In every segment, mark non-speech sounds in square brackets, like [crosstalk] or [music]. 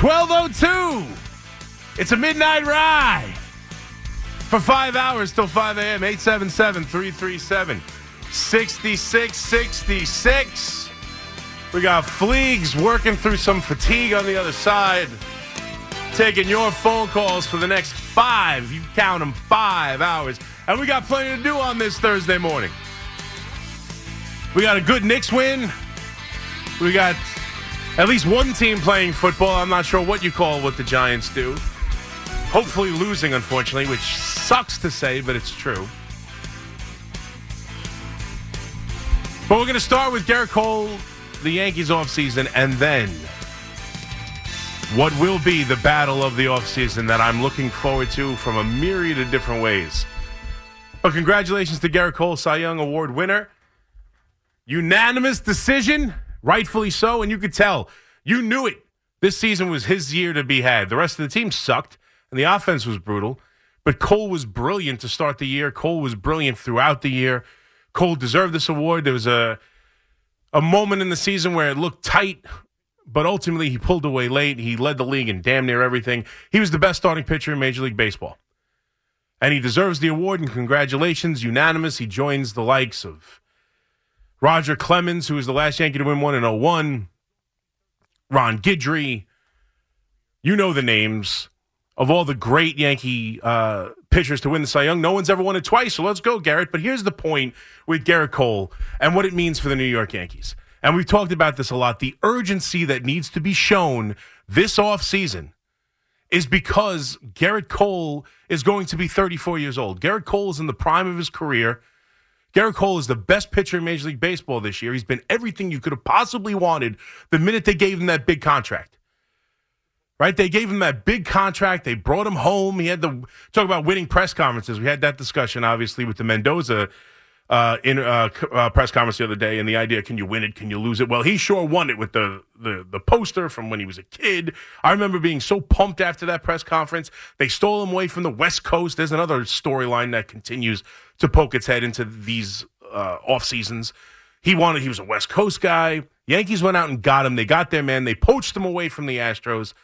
1202. It's a midnight ride for five hours till 5 a.m. 877 337 6666. We got Fleegs working through some fatigue on the other side. Taking your phone calls for the next five, you count them, five hours. And we got plenty to do on this Thursday morning. We got a good Knicks win. We got at least one team playing football. I'm not sure what you call what the Giants do. Hopefully losing, unfortunately, which sucks to say, but it's true. But we're going to start with Gerrit Cole, the Yankees offseason, and then what will be the battle of the offseason that I'm looking forward to from a myriad of different ways. But congratulations to Gerrit Cole, Cy Young Award winner. Unanimous decision, rightfully so, and you could tell. You knew it. This season was his year to be had. The rest of the team sucked, and the offense was brutal. But Cole was brilliant to start the year. Cole was brilliant throughout the year. Cole deserved this award. There was a a moment in the season where it looked tight, but ultimately he pulled away late. He led the league in damn near everything. He was the best starting pitcher in Major League Baseball. And he deserves the award, and congratulations, unanimous. He joins the likes of Roger Clemens, who was the last Yankee to win one in 01, Ron Guidry. You know the names of all the great Yankee uh, pitchers to win the Cy Young. No one's ever won it twice, so let's go, Gerrit. But here's the point with Gerrit Cole and what it means for the New York Yankees. And we've talked about this a lot. The urgency that needs to be shown this offseason is because Gerrit Cole is going to be 34 years old. Garrett Cole is in the prime of his career. Gerrit Cole is the best pitcher in Major League Baseball this year. He's been everything you could have possibly wanted the minute they gave him that big contract. Right? They gave him that big contract. They brought him home. He had to talk about winning press conferences. We had that discussion, obviously, with the Mendoza uh, in uh, c- uh, press conference the other day, and the idea: can you win it? Can you lose it? Well, he sure won it with the the the poster from when he was a kid. I remember being so pumped after that press conference. They stole him away from the West Coast. There's another storyline that continues to poke its head into these uh, off seasons. He wanted. He was a West Coast guy. Yankees went out and got him. They got their man. They poached him away from the Astros,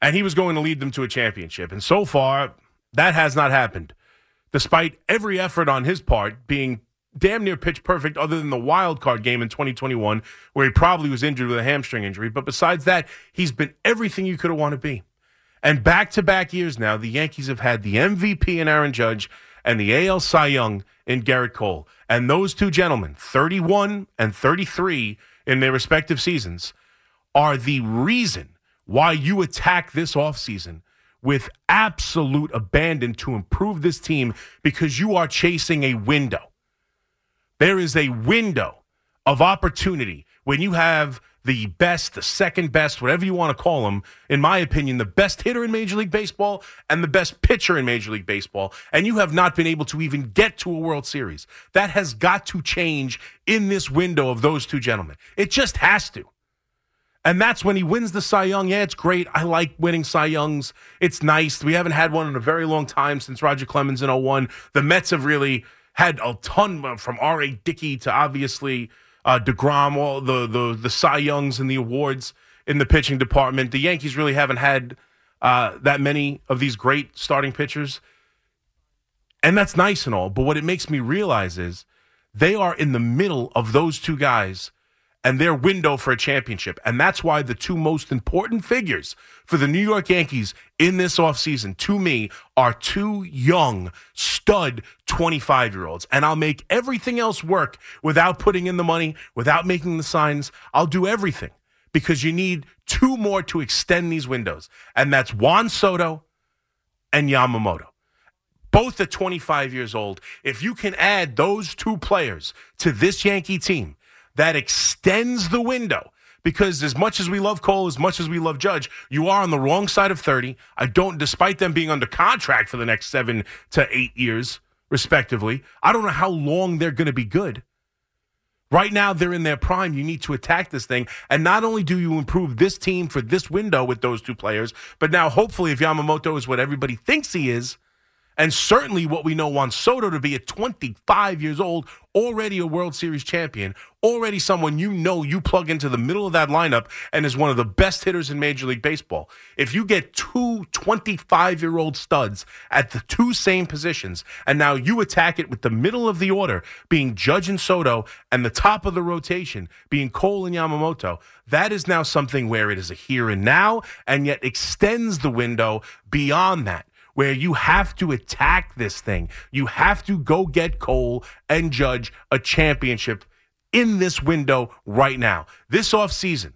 and he was going to lead them to a championship. And so far, that has not happened despite every effort on his part being damn near pitch perfect, other than the wild card game in 2021, where he probably was injured with a hamstring injury. But besides that, he's been everything you could have wanted to be. And back to back years now, the Yankees have had the MVP in Aaron Judge and the AL Cy Young in Gerrit Cole. And those two gentlemen, 31 and 33 in their respective seasons, are the reason why you attack this offseason with absolute abandon to improve this team because you are chasing a window. There is a window of opportunity when you have the best, the second best, whatever you want to call him, in my opinion, the best hitter in Major League Baseball and the best pitcher in Major League Baseball, and you have not been able to even get to a World Series. That has got to change in this window of those two gentlemen. It just has to. And that's when he wins the Cy Young. Yeah, it's great. I like winning Cy Youngs. It's nice. We haven't had one in a very long time since Roger Clemens in 01. The Mets have really had a ton from R.A. Dickey to obviously uh, DeGrom, all the, the, the Cy Youngs and the awards in the pitching department. The Yankees really haven't had uh, that many of these great starting pitchers. And that's nice and all. But what it makes me realize is they are in the middle of those two guys and their window for a championship. And that's why the two most important figures for the New York Yankees in this offseason, to me, are two young, stud 25 year olds. And I'll make everything else work without putting in the money, without making the signs. I'll do everything because you need two more to extend these windows. And that's Juan Soto and Yamamoto both at 25 years old. If you can add those two players to this Yankee team, that extends the window. Because as much as we love Cole, as much as we love Judge, you are on the wrong side of 30. I don't, despite them being under contract for the next seven to eight years, respectively, I don't know how long they're going to be good. Right now, they're in their prime. You need to attack this thing. And not only do you improve this team for this window with those two players, but now hopefully, if Yamamoto is what everybody thinks he is, and certainly what we know Juan Soto to be at 25 years old, already a World Series champion, already someone you know you plug into the middle of that lineup and is one of the best hitters in Major League Baseball. If you get two 25 year old studs at the two same positions, and now you attack it with the middle of the order being Judge and Soto and the top of the rotation being Cole and Yamamoto, that is now something where it is a here and now and yet extends the window beyond that where you have to attack this thing. You have to go get Cole and Judge a championship in this window right now. This offseason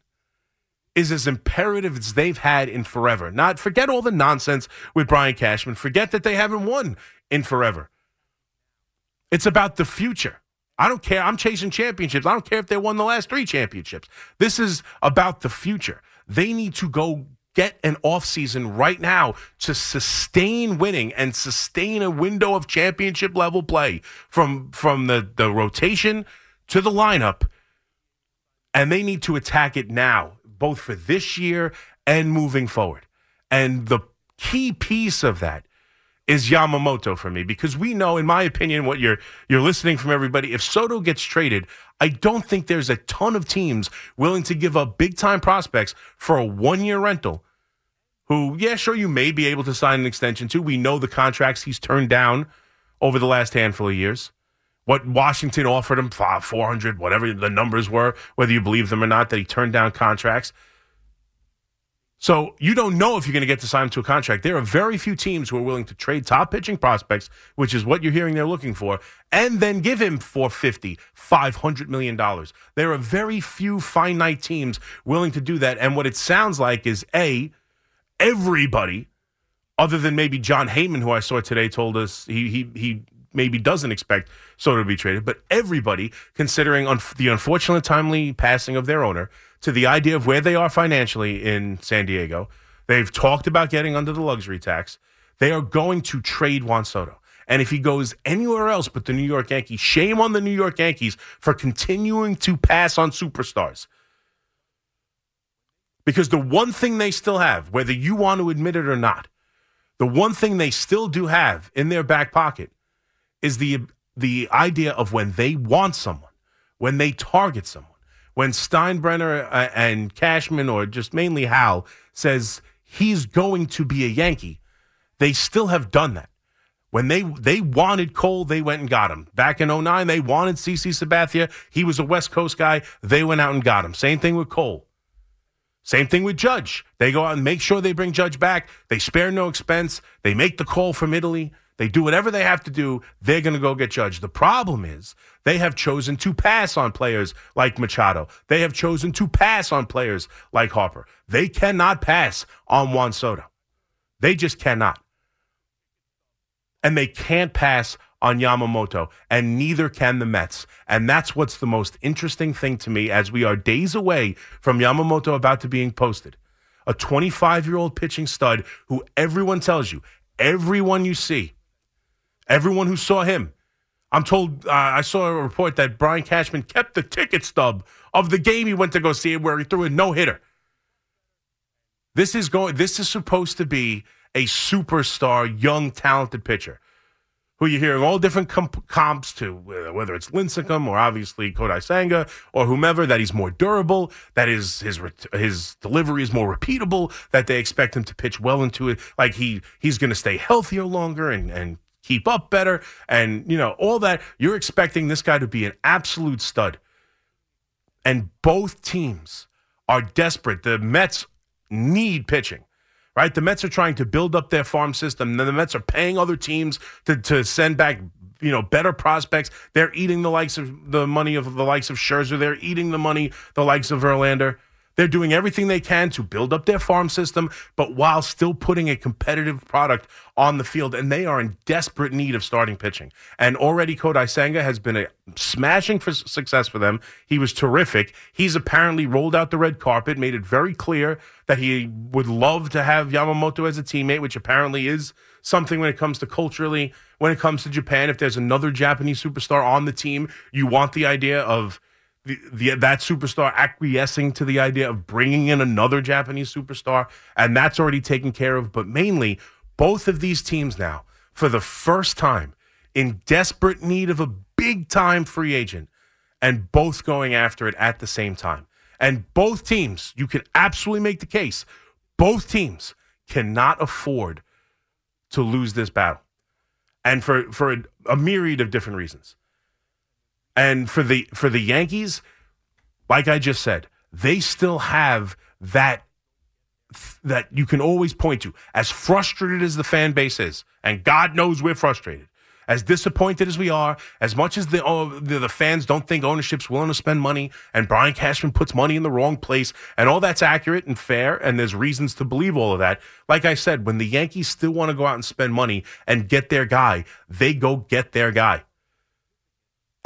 is as imperative as they've had in forever. Not forget all the nonsense with Brian Cashman. Forget that they haven't won in forever. It's about the future. I don't care. I'm chasing championships. I don't care if they won the last three championships. This is about the future. They need to go get an offseason right now to sustain winning and sustain a window of championship level play from from the, the rotation to the lineup. And they need to attack it now, both for this year and moving forward. And the key piece of that is Yamamoto for me because we know, in my opinion, what you're you're listening from everybody. If Soto gets traded, I don't think there's a ton of teams willing to give up big time prospects for a one year rental. Who, yeah, sure, you may be able to sign an extension to. We know the contracts he's turned down over the last handful of years. What Washington offered him, 400, whatever the numbers were, whether you believe them or not, that he turned down contracts. So you don't know if you're going to get to sign him to a contract. There are very few teams who are willing to trade top pitching prospects, which is what you're hearing they're looking for, and then give him 450, 500 million dollars. There are very few finite teams willing to do that. And what it sounds like is A, everybody, other than maybe Jon Heyman, who I saw today, told us he he he maybe doesn't expect Soto to be traded, but everybody, considering un- the unfortunate timely passing of their owner, to the idea of where they are financially in San Diego, they've talked about getting under the luxury tax. They are going to trade Juan Soto. And if he goes anywhere else but the New York Yankees, shame on the New York Yankees for continuing to pass on superstars. Because the one thing they still have, whether you want to admit it or not, the one thing they still do have in their back pocket is the the idea of when they want someone, when they target someone, when Steinbrenner uh, and Cashman or just mainly Hal says he's going to be a Yankee, they still have done that. When they they wanted Cole, they went and got him. Back in 09, they wanted CC Sabathia. He was a West Coast guy. They went out and got him. Same thing with Cole. Same thing with Judge. They go out and make sure they bring Judge back. They spare no expense. They make the call from Italy. They do whatever they have to do. They're going to go get Judge. The problem is they have chosen to pass on players like Machado. They have chosen to pass on players like Harper. They cannot pass on Juan Soto. They just cannot. And they can't pass on Yamamoto, and neither can the Mets. And that's what's the most interesting thing to me as we are days away from Yamamoto about to being posted. A 25 year old pitching stud who everyone tells you, everyone you see, everyone who saw him. I'm told, uh, I saw a report that Brian Cashman kept the ticket stub of the game he went to go see where he threw a no hitter. This is going. This is supposed to be a superstar, young, talented pitcher who you're hearing all different comp- comps to, whether it's Lincecum or obviously Kodai Senga or whomever, that he's more durable, that his his his delivery is more repeatable, that they expect him to pitch well into it, like he he's going to stay healthier longer and and keep up better, and you know all that. You're expecting this guy to be an absolute stud, and both teams are desperate. The Mets need pitching right? The Mets are trying to build up their farm system. Then the Mets are paying other teams to, to send back, you know, better prospects. They're eating the likes of the money of the likes of Scherzer. They're eating the money, the likes of Verlander. They're doing everything they can to build up their farm system, but while still putting a competitive product on the field. And they are in desperate need of starting pitching. And already Kodai Senga has been a smashing for success for them. He was terrific. He's apparently rolled out the red carpet, made it very clear that he would love to have Yamamoto as a teammate, which apparently is something when it comes to culturally, when it comes to Japan. If there's another Japanese superstar on the team, you want the idea of the, the that superstar acquiescing to the idea of bringing in another Japanese superstar, and that's already taken care of. But mainly, both of these teams now, for the first time, in desperate need of a big time free agent, and both going after it at the same time. And both teams, you can absolutely make the case, both teams cannot afford to lose this battle. And for, for a, a myriad of different reasons. And for the for the Yankees, like I just said, they still have that that you can always point to. As frustrated as the fan base is, and God knows we're frustrated, as disappointed as we are, as much as the, oh, the, the fans don't think ownership's willing to spend money, and Brian Cashman puts money in the wrong place, and all that's accurate and fair, and there's reasons to believe all of that. Like I said, when the Yankees still want to go out and spend money and get their guy, they go get their guy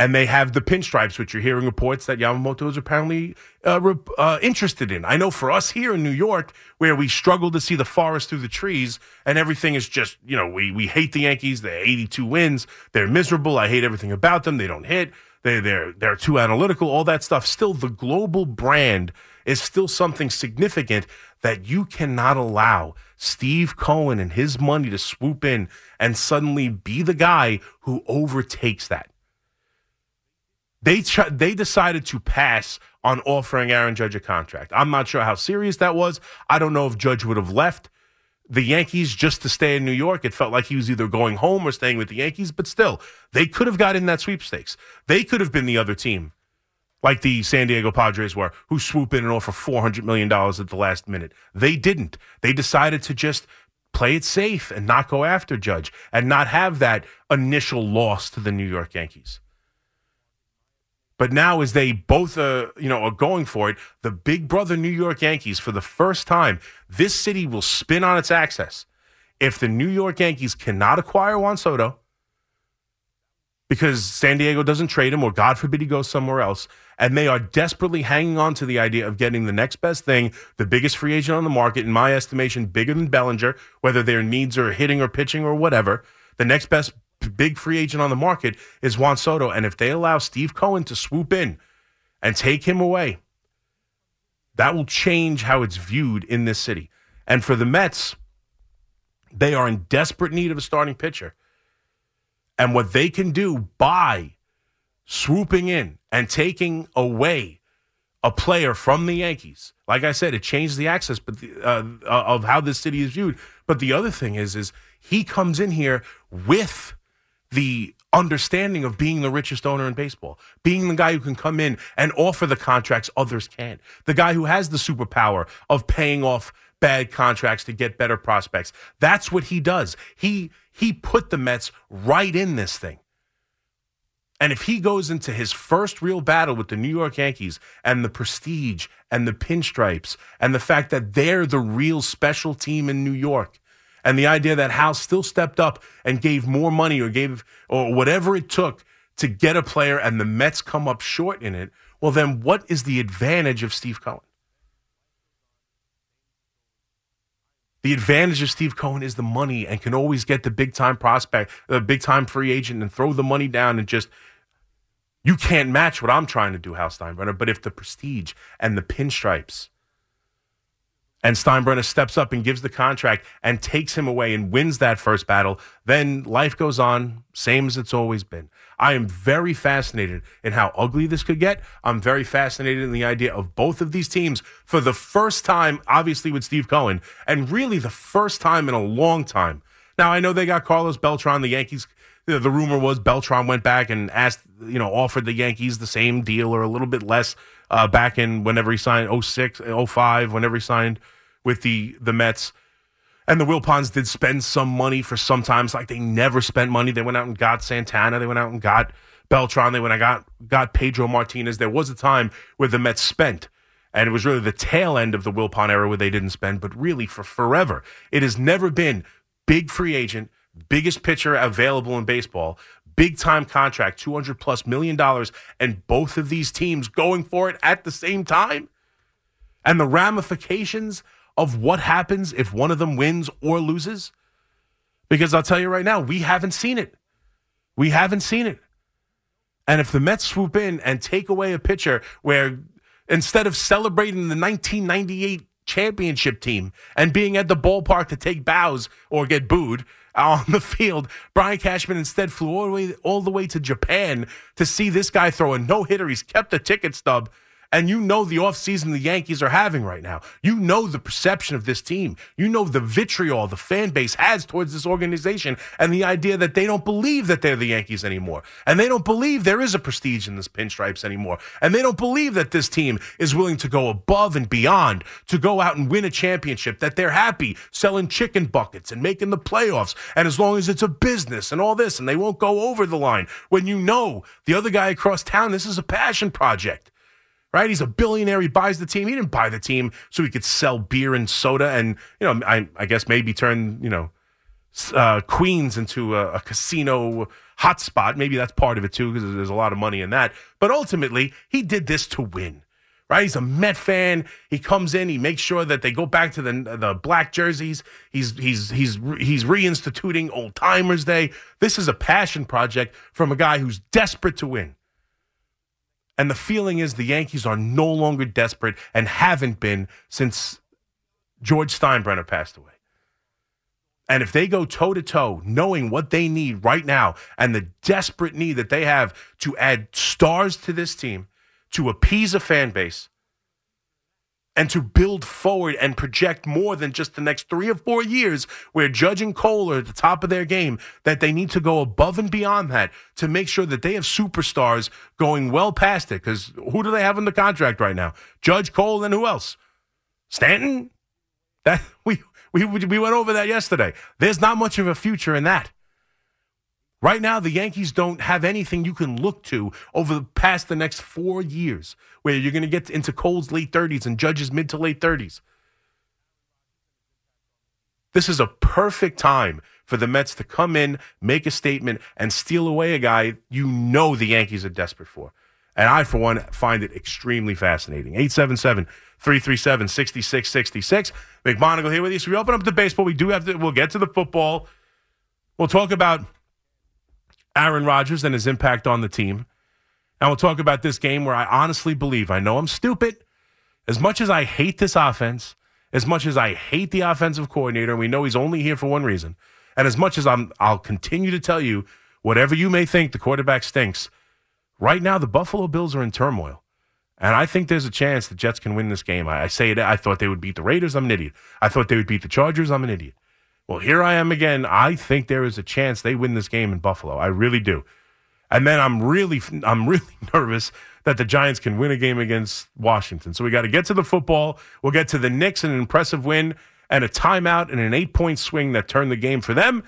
and they have the pinstripes, which you're hearing reports that Yamamoto is apparently uh, uh, interested in. I know for us here in New York, where we struggle to see the forest through the trees, and everything is just, you know, we we hate the Yankees. They're 82 wins. They're miserable. I hate everything about them. They don't hit. They they're they're too analytical. All that stuff. Still, the global brand is still something significant that you cannot allow Steve Cohen and his money to swoop in and suddenly be the guy who overtakes that. They they decided to pass on offering Aaron Judge a contract. I'm not sure how serious that was. I don't know if Judge would have left the Yankees just to stay in New York. It felt like he was either going home or staying with the Yankees, but still, they could have got in that sweepstakes. They could have been the other team, like the San Diego Padres were, who swoop in and offer $400 million at the last minute. They didn't. They decided to just play it safe and not go after Judge and not have that initial loss to the New York Yankees. But now, as they both, uh, you know, are going for it, the big brother New York Yankees, for the first time, this city will spin on its axis. If the New York Yankees cannot acquire Juan Soto, because San Diego doesn't trade him, or God forbid he goes somewhere else, and they are desperately hanging on to the idea of getting the next best thing, the biggest free agent on the market, in my estimation, bigger than Bellinger, whether their needs are hitting or pitching or whatever, the next best big free agent on the market is Juan Soto. And if they allow Steve Cohen to swoop in and take him away, that will change how it's viewed in this city. And for the Mets, they are in desperate need of a starting pitcher. And what they can do by swooping in and taking away a player from the Yankees, like I said, it changes the access but the, uh, of how this city is viewed. But the other thing is, is he comes in here with the understanding of being the richest owner in baseball, being the guy who can come in and offer the contracts others can't, the guy who has the superpower of paying off bad contracts to get better prospects. That's what he does. He he put the Mets right in this thing. And if he goes into his first real battle with the New York Yankees and the prestige and the pinstripes and the fact that they're the real special team in New York, and the idea that Hal still stepped up and gave more money or gave or whatever it took to get a player and the Mets come up short in it, well, then what is the advantage of Steve Cohen? The advantage of Steve Cohen is the money and can always get the big time prospect, the big time free agent, and throw the money down and just. You can't match what I'm trying to do, Hal Steinbrenner. But if the prestige and the pinstripes and Steinbrenner steps up and gives the contract and takes him away and wins that first battle, then life goes on, same as it's always been. I am very fascinated in how ugly this could get. I'm very fascinated in the idea of both of these teams for the first time, obviously with Steve Cohen, and really the first time in a long time. Now, I know they got Carlos Beltran, the Yankees. The rumor was Beltran went back and asked, you know, offered the Yankees the same deal or a little bit less uh, back in whenever he signed 06, 05, whenever he signed with the the Mets. And the Wilpons did spend some money for sometimes like they never spent money. They went out and got Santana. They went out and got Beltran. They went and got got Pedro Martinez. There was a time where the Mets spent. And it was really the tail end of the Wilpon era where they didn't spend, but really for forever. It has never been big free agent, biggest pitcher available in baseball, big time contract, 200 plus million dollars, and both of these teams going for it at the same time. And the ramifications of what happens if one of them wins or loses? Because I'll tell you right now, we haven't seen it. We haven't seen it. And if the Mets swoop in and take away a pitcher where instead of celebrating the 1998 championship team and being at the ballpark to take bows or get booed on the field, Brian Cashman instead flew all the way, all the way to Japan to see this guy throw a no hitter. He's kept the ticket stub. And you know the offseason the Yankees are having right now. You know the perception of this team. You know the vitriol the fan base has towards this organization and the idea that they don't believe that they're the Yankees anymore. And they don't believe there is a prestige in this pinstripes anymore. And they don't believe that this team is willing to go above and beyond to go out and win a championship, that they're happy selling chicken buckets and making the playoffs. And as long as it's a business and all this, and they won't go over the line when you know the other guy across town, this is a passion project right? He's a billionaire. He buys the team. He didn't buy the team so he could sell beer and soda and, you know, I, I guess maybe turn, you know, uh, Queens into a, a casino hotspot. Maybe that's part of it too, because there's a lot of money in that. But ultimately, he did this to win. Right, he's a Met fan. He comes in. He makes sure that they go back to the the black jerseys. He's he's he's he's reinstituting Old Timers Day. This is a passion project from a guy who's desperate to win. And the feeling is the Yankees are no longer desperate and haven't been since George Steinbrenner passed away. And if they go toe to toe, knowing what they need right now and the desperate need that they have to add stars to this team, to appease a fan base, and to build forward and project more than just the next three or four years where Judge and Cole are at the top of their game, that they need to go above and beyond that to make sure that they have superstars going well past it. Because who do they have in the contract right now? Judge, Cole, and who else? Stanton? That [laughs] we we we went over that yesterday. There's not much of a future in that. Right now, the Yankees don't have anything you can look to over the past the next four years, where you're going to get into Cole's late 30s and Judge's mid to late 30s. This is a perfect time for the Mets to come in, make a statement, and steal away a guy you know the Yankees are desperate for. And I, for one, find it extremely fascinating. 877 337 6666. McMonagle here with you. So we open up the baseball. We do have to, we'll get to the football. We'll talk about Aaron Rodgers and his impact on the team. And we'll talk about this game where I honestly believe, I know I'm stupid. As much as I hate this offense, as much as I hate the offensive coordinator, and we know he's only here for one reason, and as much as I'm, I'll continue to tell you, whatever you may think, the quarterback stinks. Right now, the Buffalo Bills are in turmoil. And I think there's a chance the Jets can win this game. I, I say it. I thought they would beat the Raiders. I'm an idiot. I thought they would beat the Chargers. I'm an idiot. Well, here I am again. I think there is a chance they win this game in Buffalo. I really do. And then I'm really, I'm really [laughs] nervous that the Giants can win a game against Washington. So we got to get to the football. We'll get to the Knicks, and an impressive win and a timeout and an eight point swing that turned the game for them.